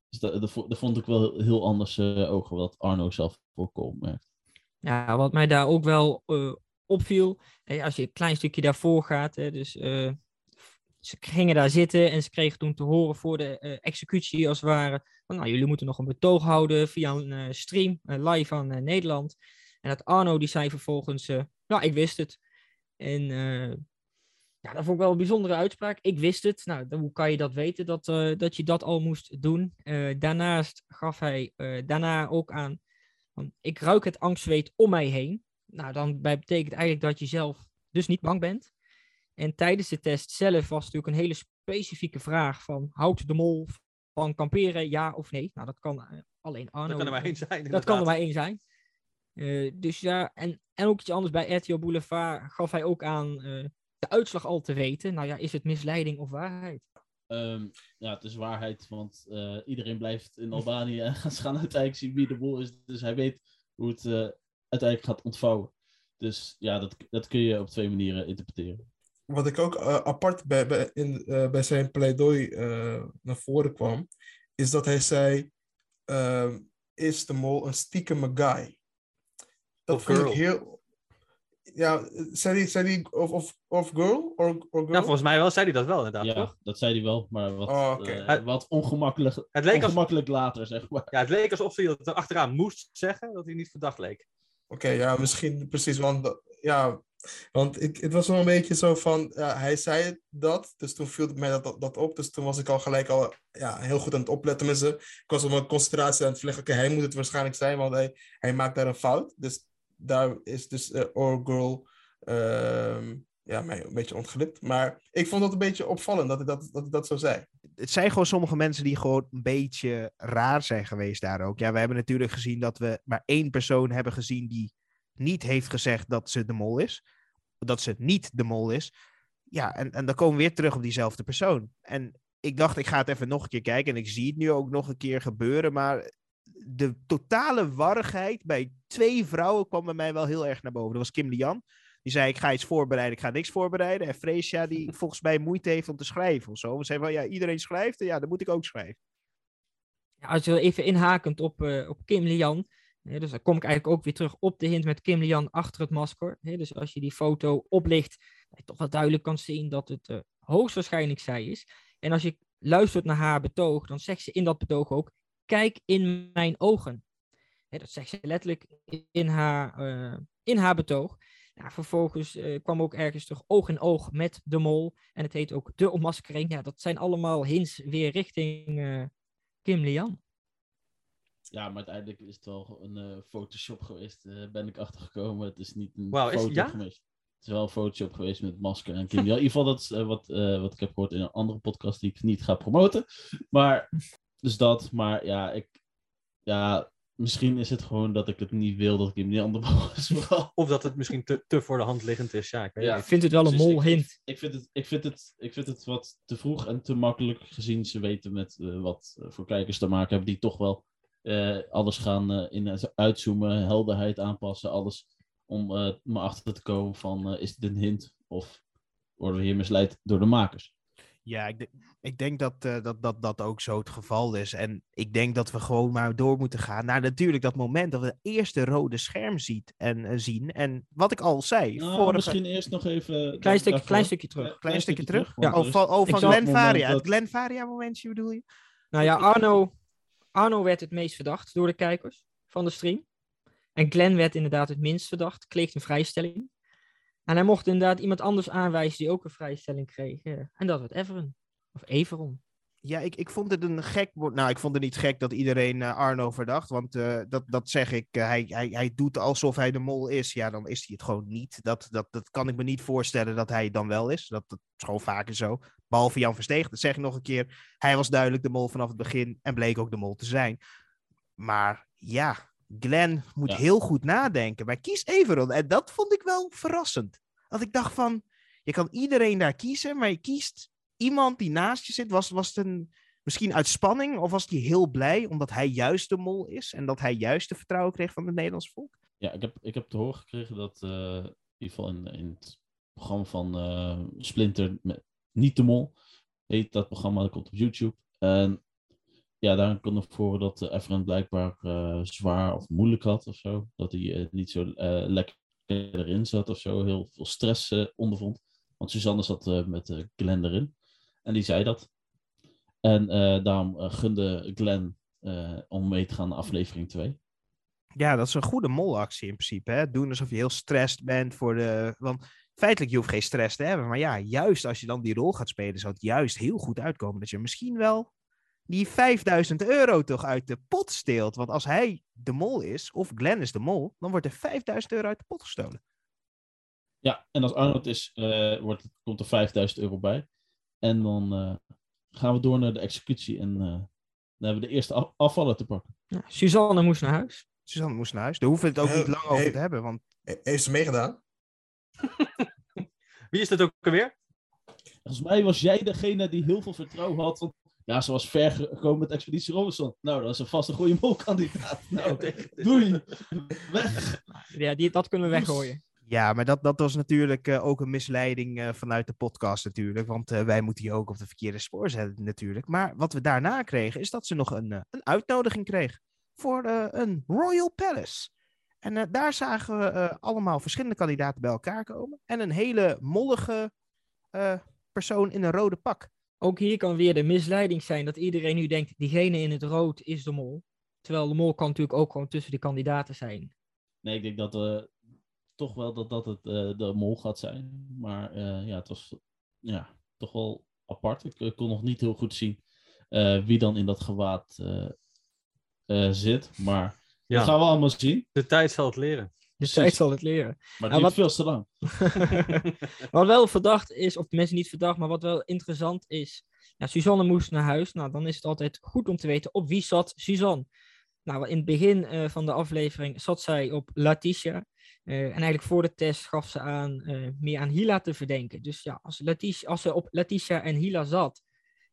Dus dat, dat, vo- dat vond ik wel heel, anders ogen, wat Arno zelf ook opmerkt. Ja, wat mij daar ook wel eh, opviel, hè, als je een klein stukje daarvoor gaat, hè, dus eh, ze gingen daar zitten en ze kregen toen te horen voor de eh, executie als het ware, van, nou, jullie moeten nog een betoog houden via een eh, stream, eh, live van Nederland. En dat Arno die zei vervolgens, nou, ik wist het. En ja, dat vond ik wel een bijzondere uitspraak. Ik wist het. Nou, hoe kan je dat weten, dat, dat je dat al moest doen? Daarnaast gaf hij daarna ook aan, ik ruik het angstzweet om mij heen. Nou, dan betekent eigenlijk dat je zelf dus niet bang bent. En tijdens de test zelf was natuurlijk een hele specifieke vraag van, houdt de mol van kamperen, ja of nee? Nou, dat kan eh, alleen Arno. Dat kan er maar één zijn. Dat kan er maar één zijn. Eh, dus ja, en, en ook iets anders bij RTL Boulevard gaf hij ook aan eh, de uitslag al te weten. Nou ja, is het misleiding of waarheid? Ehm, ja, het is waarheid, want eh, iedereen blijft in Albanië en ze gaan uiteindelijk zien wie de bol is. Dus hij weet hoe het eh, uiteindelijk gaat ontvouwen. Dus ja, dat, dat kun je op twee manieren interpreteren. Wat ik ook eh, apart bij, bij, in, eh, bij zijn pleidooi eh, naar voren kwam, is dat hij zei: ehm, Is de mol een stiekeme guy? Dat Of vond girl. ik heel. Ja, zei hij, zei hij of, of, of girl? Or, or girl? Ja, volgens mij wel zei hij dat wel inderdaad, Ja, toch? dat zei hij wel, maar wat, Oh, wat ongemakkelijk, Het leek, als, ongemakkelijk later, zeg maar. ja, het leek alsof hij er achteraan moest zeggen, dat hij niet verdacht leek. Oké, ja, misschien precies. Want, dat- ja, want ik, het was wel een beetje zo van, ja, hij zei dat, dus toen viel mij dat, dat, dat op. Dus toen was ik al gelijk al ja, heel goed aan het opletten ze. Ik was op mijn concentratie aan het vliegen. Oké, hij moet het waarschijnlijk zijn, want hij, hij maakt daar een fout. Dus daar is dus eh Or Girl ehm, ja, mij een beetje ontglipt. Maar ik vond dat een beetje opvallend dat hij dat, dat, hij dat zo zei. het zijn gewoon sommige mensen die gewoon een beetje raar zijn geweest daar ook. Ja, we hebben natuurlijk gezien dat we maar één persoon hebben gezien die niet heeft gezegd dat ze de mol is. Dat ze niet de mol is. Ja, en, en dan komen we weer terug op diezelfde persoon. En ik dacht, ik ga het even nog een keer kijken. En ik zie het nu ook nog een keer gebeuren. Maar de totale warrigheid bij twee vrouwen kwam bij mij wel heel erg naar boven. Dat was Kim Lian. Die zei, ik ga iets voorbereiden, ik ga niks voorbereiden. En Freesia, die volgens mij moeite heeft om te schrijven of zo. We zei van, ja, iedereen schrijft, en ja, dan moet ik ook schrijven. Ja, als je even inhakend op, eh, op Kim Lian. Dus dan kom ik eigenlijk ook weer terug op de hint met Kim Lian achter het masker. dus als je die foto oplicht, dat je toch wel duidelijk kan zien dat het eh, hoogstwaarschijnlijk zij is. En als je luistert naar haar betoog, dan zegt ze in dat betoog ook: Kijk in mijn ogen. Dat zegt ze letterlijk in haar, eh, in haar betoog. Ja, vervolgens eh, kwam ook ergens terug oog in oog met de mol. En het heet ook de ontmaskering. Ja, dat zijn allemaal hints weer richting Kim Lian. Ja, maar uiteindelijk is het wel een eh, Photoshop geweest, eh, ben ik achtergekomen. Het is niet een Wauw, is- ja? geweest. Het is wel een Photoshop geweest met masker en Kim. Ja, in ieder geval, dat is eh, wat, eh, wat ik heb gehoord in een andere podcast die ik niet ga promoten. Maar, dus dat. Maar ja, ik, ja, misschien is het gewoon dat ik het niet wil dat Kim die andere bal is. Vooral. Of dat het misschien te, te voor de hand liggend is. Ja, ik weet Ja. Ik vind het wel een Dus ik- mol hint. Ik vind, het, ik, vind het, ik vind het wat te vroeg en te makkelijk gezien ze weten met wat voor kijkers te maken hebben die toch wel alles gaan eh, in en uitzoomen, helderheid aanpassen, alles om eh maar achter te komen van eh, is dit een hint of worden we hier misleid door de makers? Ja, ik, denk- ik denk dat, eh, dat, dat dat ook zo het geval is. En ik denk dat we gewoon maar door moeten gaan naar natuurlijk dat moment dat we het eerste rode scherm ziet en, eh, zien. En wat ik al zei, Nou, vorige... misschien eerst nog even... Klein, stuk, klein stukje terug. Klein Klein stukje terug. want Oh, van, oh, van Glenn Varia. Het Glenn Varia momentje bedoel je? Nou ja, Arno, Arno werd het meest verdacht door de kijkers van de stream. En Glenn werd inderdaad het minst verdacht, kreeg een vrijstelling. En hij mocht inderdaad iemand anders aanwijzen die ook een vrijstelling kreeg. En dat werd Everon. Of Everon. Ja, ik, ik vond het een gek... Nou, ik vond het niet gek dat iedereen eh, Arno verdacht. Want eh, dat, dat zeg ik, eh, hij, hij, hij doet alsof hij de mol is. Ja, dan is hij het gewoon niet. Dat, dat, dat kan ik me niet voorstellen dat hij dan wel is. Dat, dat is gewoon vaker zo. Behalve Jan Versteeg, dat zeg ik nog een keer. Hij was duidelijk de mol vanaf het begin en bleek ook de mol te zijn. Maar ja, Glenn moet Ja. heel goed nadenken. Maar kies Everon. En dat vond ik wel verrassend. Dat ik dacht van, je kan iedereen daar kiezen, maar je kiest iemand die naast je zit, was, was het een, misschien uit spanning of was hij heel blij omdat hij juist de mol is en dat hij juist de vertrouwen kreeg van het Nederlands volk? Ja, ik heb, ik heb te horen gekregen dat eh, in ieder geval in, in het programma van eh, Splinter, met, niet de mol, heet dat programma, dat komt op YouTube. En ja, daar kon ik voor dat uh, Efren blijkbaar uh, zwaar of moeilijk had of zo. Dat hij uh, niet zo lekker erin zat of zo. Heel veel stress ondervond. Want Suzanne zat met Glenn erin. En die zei dat. En daarom gunde Glenn om mee te gaan naar aflevering 2. Ja, dat is een goede molactie in principe. Hè? Doen alsof je heel stressed bent voor de... Want feitelijk, je hoeft geen stress te hebben. Maar ja, juist als je dan die rol gaat spelen, zou het juist heel goed uitkomen. Dat je misschien wel die 5000 euro toch uit de pot steelt. Want als hij de mol is, of Glenn is de mol, dan wordt er 5000 euro uit de pot gestolen. Ja, en als Arnold is, uh, wordt, komt er 5000 euro bij. En dan uh, gaan we door naar de executie. En uh, dan hebben we de eerste af afvallen te pakken. Ja, Suzanne moest naar huis. Suzanne moest naar huis. Daar hoeven we het ook niet lang over te hebben. Want... Heeft ze meegedaan? Wie is dat ook alweer? Volgens mij was jij degene die heel veel vertrouwen had. Want ja, ze was ver gekomen met Expeditie Robinson. Nou, dat is een vast een goede molkandidaat. Nou, doei. Weg. Ja, die, dat kunnen we weggooien. Ja, maar dat, dat was natuurlijk uh, ook een misleiding uh, vanuit de podcast natuurlijk. Want uh, wij moeten je ook op de verkeerde spoor zetten natuurlijk. Maar wat we daarna kregen, is dat ze nog een, een uitnodiging kreeg voor een Royal Palace. En daar zagen we allemaal verschillende kandidaten bij elkaar komen. En een hele mollige persoon in een rode pak. Ook hier kan weer de misleiding zijn dat iedereen nu denkt, diegene in het rood is de mol. Terwijl de mol kan natuurlijk ook gewoon tussen de kandidaten zijn. Nee, ik denk dat uh, toch wel dat, dat het uh, de mol gaat zijn. Maar uh, ja, het was ja, toch wel apart. Ik, ik kon nog niet heel goed zien wie dan in dat gewaad zit. Maar ja. dat gaan we allemaal zien. De tijd zal het leren. De tijd zal het leren. Maar het nou, wat... veel te lang. wat wel verdacht is, of de mensen niet verdacht, maar wat wel interessant is. Ja, Suzanne moest naar huis. Nou, dan is het altijd goed om te weten op wie zat Suzanne. Nou, in het begin uh, van de aflevering zat zij op Letitia. Uh, en eigenlijk voor de test gaf ze aan uh, meer aan Hila te verdenken. Dus ja, als, Letitia, als ze op Letitia en Hila zat.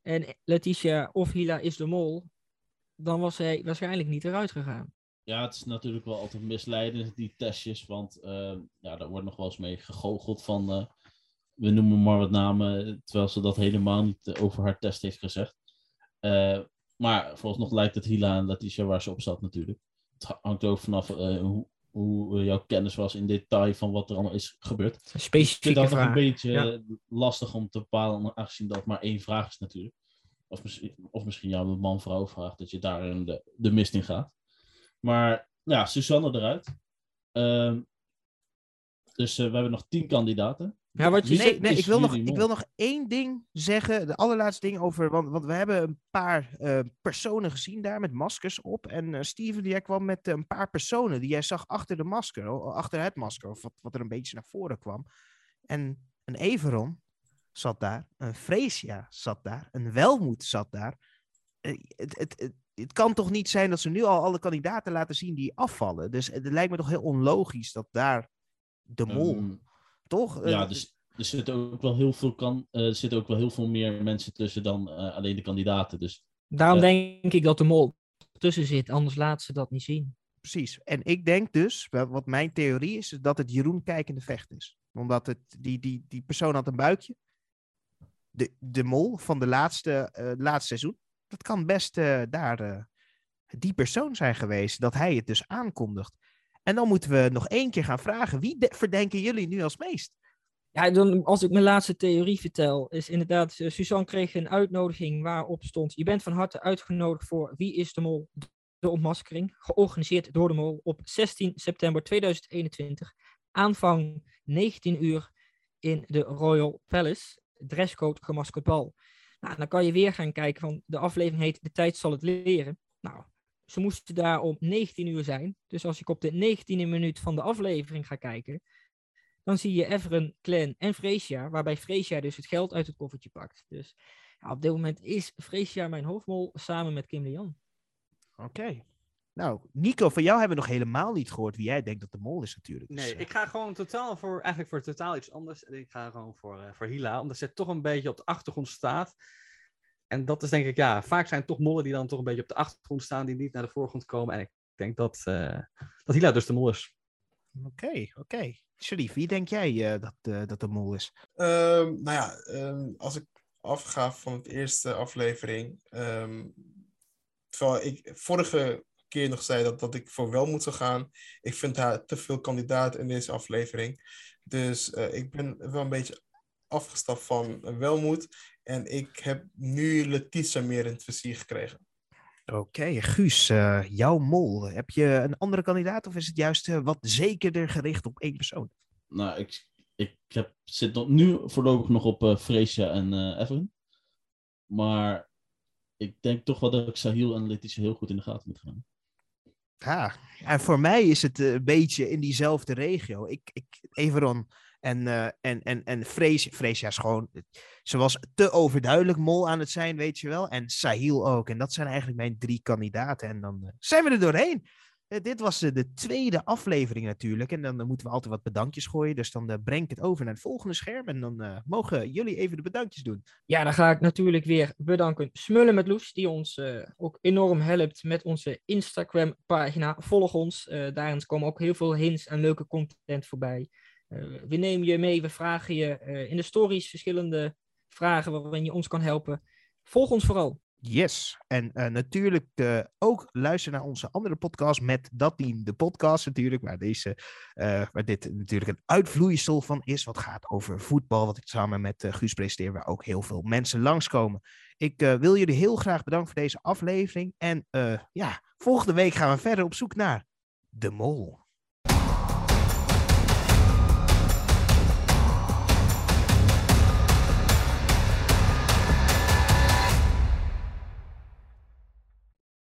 En Letitia of Hila is de mol. Dan was zij waarschijnlijk niet eruit gegaan. Ja, het is natuurlijk wel altijd misleidend, die testjes. Want uh, ja, daar wordt nog wel eens mee gegoocheld van... Uh, we noemen maar wat namen, terwijl ze dat helemaal niet over haar test heeft gezegd. Uh, maar nog lijkt het Hila en Letitia waar ze op zat natuurlijk. Het hangt ook vanaf hoe, hoe jouw kennis was in detail van wat er allemaal is gebeurd. Een specifieke ik vind vraag. een beetje ja. lastig om te bepalen, aangezien dat maar één vraag is natuurlijk. Of misschien, of misschien jou een man-vrouw vraagt, dat je daarin de, de mist in gaat. Maar ja, Susanne eruit. Uh, dus uh, we hebben nog tien kandidaten. Ja, wat je nee, nee ik, wil nog, ik wil nog één ding zeggen. De allerlaatste ding over. Want, want we hebben een paar uh, personen gezien daar met maskers op. En uh, Steven die kwam met een paar personen die jij zag achter de masker. Achter het masker. Of wat, wat er een beetje naar voren kwam. En een Everon zat daar. Een Freesia zat daar. Een Welmoed zat daar. Het, het, het, het kan toch niet zijn dat ze nu al alle kandidaten laten zien die afvallen. Dus het lijkt me toch heel onlogisch dat daar de mol, um, toch? Ja, dus er zitten ook wel heel veel kan, er zitten ook wel heel veel meer mensen tussen dan uh, alleen de kandidaten. Dus, Daarom uh, denk ik dat de mol tussen zit, anders laat ze dat niet zien. Precies. En ik denk dus, wat mijn theorie is, is dat het Jeroen kijkende vecht is. Omdat het, die, die, die persoon had een buikje. De, de mol van de laatste, laatste seizoen dat kan best uh, daar uh, die persoon zijn geweest, dat hij het dus aankondigt. En dan moeten we nog één keer gaan vragen, wie verdenken jullie nu als meest? Ja, dan, als ik mijn laatste theorie vertel, is inderdaad, uh, Suzanne kreeg een uitnodiging waarop stond, je bent van harte uitgenodigd voor Wie is de Mol? De ontmaskering, georganiseerd door de Mol op 16 september 2021, aanvang 19 uur in de Royal Palace, dresscode gemaskerd bal. Nou, dan kan je weer gaan kijken van de aflevering heet De tijd zal het leren. Nou, ze moesten daar om 19 uur zijn. Dus als ik op de 19e minuut van de aflevering ga kijken, dan zie je Everen, Clan en Freesia, waarbij Freesia dus het geld uit het koffertje pakt. Dus ja, op dit moment is Freesia mijn hoofdmol samen met Kim Lian. Oké. Nou, Nico, van jou hebben we nog helemaal niet gehoord wie jij denkt dat de mol is natuurlijk. Dus, Nee, eh, ik ga gewoon totaal voor, eigenlijk voor totaal iets anders. En Ik ga gewoon voor, eh, voor Hila, omdat ze toch een beetje op de achtergrond staat. En dat is denk ik, ja, vaak zijn het toch mollen die dan toch een beetje op de achtergrond staan, die niet naar de voorgrond komen. En ik denk dat, eh, dat Hila dus de mol is. Oké, oké. Sharif, wie denk jij eh, dat, eh, dat de mol is? Ehm, nou ja, ehm, als ik afga van het eerste aflevering. ehm, terwijl ik vorige keer nog zei dat, dat ik voor Welmoed zou gaan. Ik vind haar te veel kandidaat in deze aflevering. Dus eh, ik ben wel een beetje afgestapt van Welmoed. En ik heb nu Letitia meer in het vizier gekregen. Oké, Guus, eh, jouw mol. Heb je een andere kandidaat of is het juist eh, wat zekerder gericht op één persoon? Nou, ik, ik heb, zit nog, nu voorlopig nog op eh Freesia en eh Evelyn. Maar ik denk toch wel dat ik Sahil en Letitia heel goed in de gaten moet gaan. Ja, en voor mij is het eh, een beetje in diezelfde regio. Ik, ik, Everon en, eh en, en, en Freesia, Freesia is gewoon, ze was te overduidelijk mol aan het zijn, weet je wel. En Sahil ook. En dat zijn eigenlijk mijn drie kandidaten. En dan eh, zijn we er doorheen. Eh, dit was eh, de tweede aflevering natuurlijk. En dan eh, moeten we altijd wat bedankjes gooien. Dus dan breng ik het over naar het volgende scherm. En dan mogen jullie even de bedankjes doen. Ja, dan ga ik natuurlijk weer bedanken Smullen met Loes, die ons ook enorm helpt met onze Instagram-pagina. Volg ons, daarin komen ook heel veel hints en leuke content voorbij. We nemen je mee, we vragen je in de stories verschillende vragen waarin je ons kan helpen. Volg ons vooral. Yes. En eh, natuurlijk eh, ook luister naar onze andere podcast met dat team. De podcast natuurlijk, waar, deze, eh, waar dit natuurlijk een uitvloeisel van is. Wat gaat over voetbal, wat ik samen met Guus presenteer, waar ook heel veel mensen langskomen. Ik wil jullie heel graag bedanken voor deze aflevering. En ja, volgende week gaan we verder op zoek naar de mol.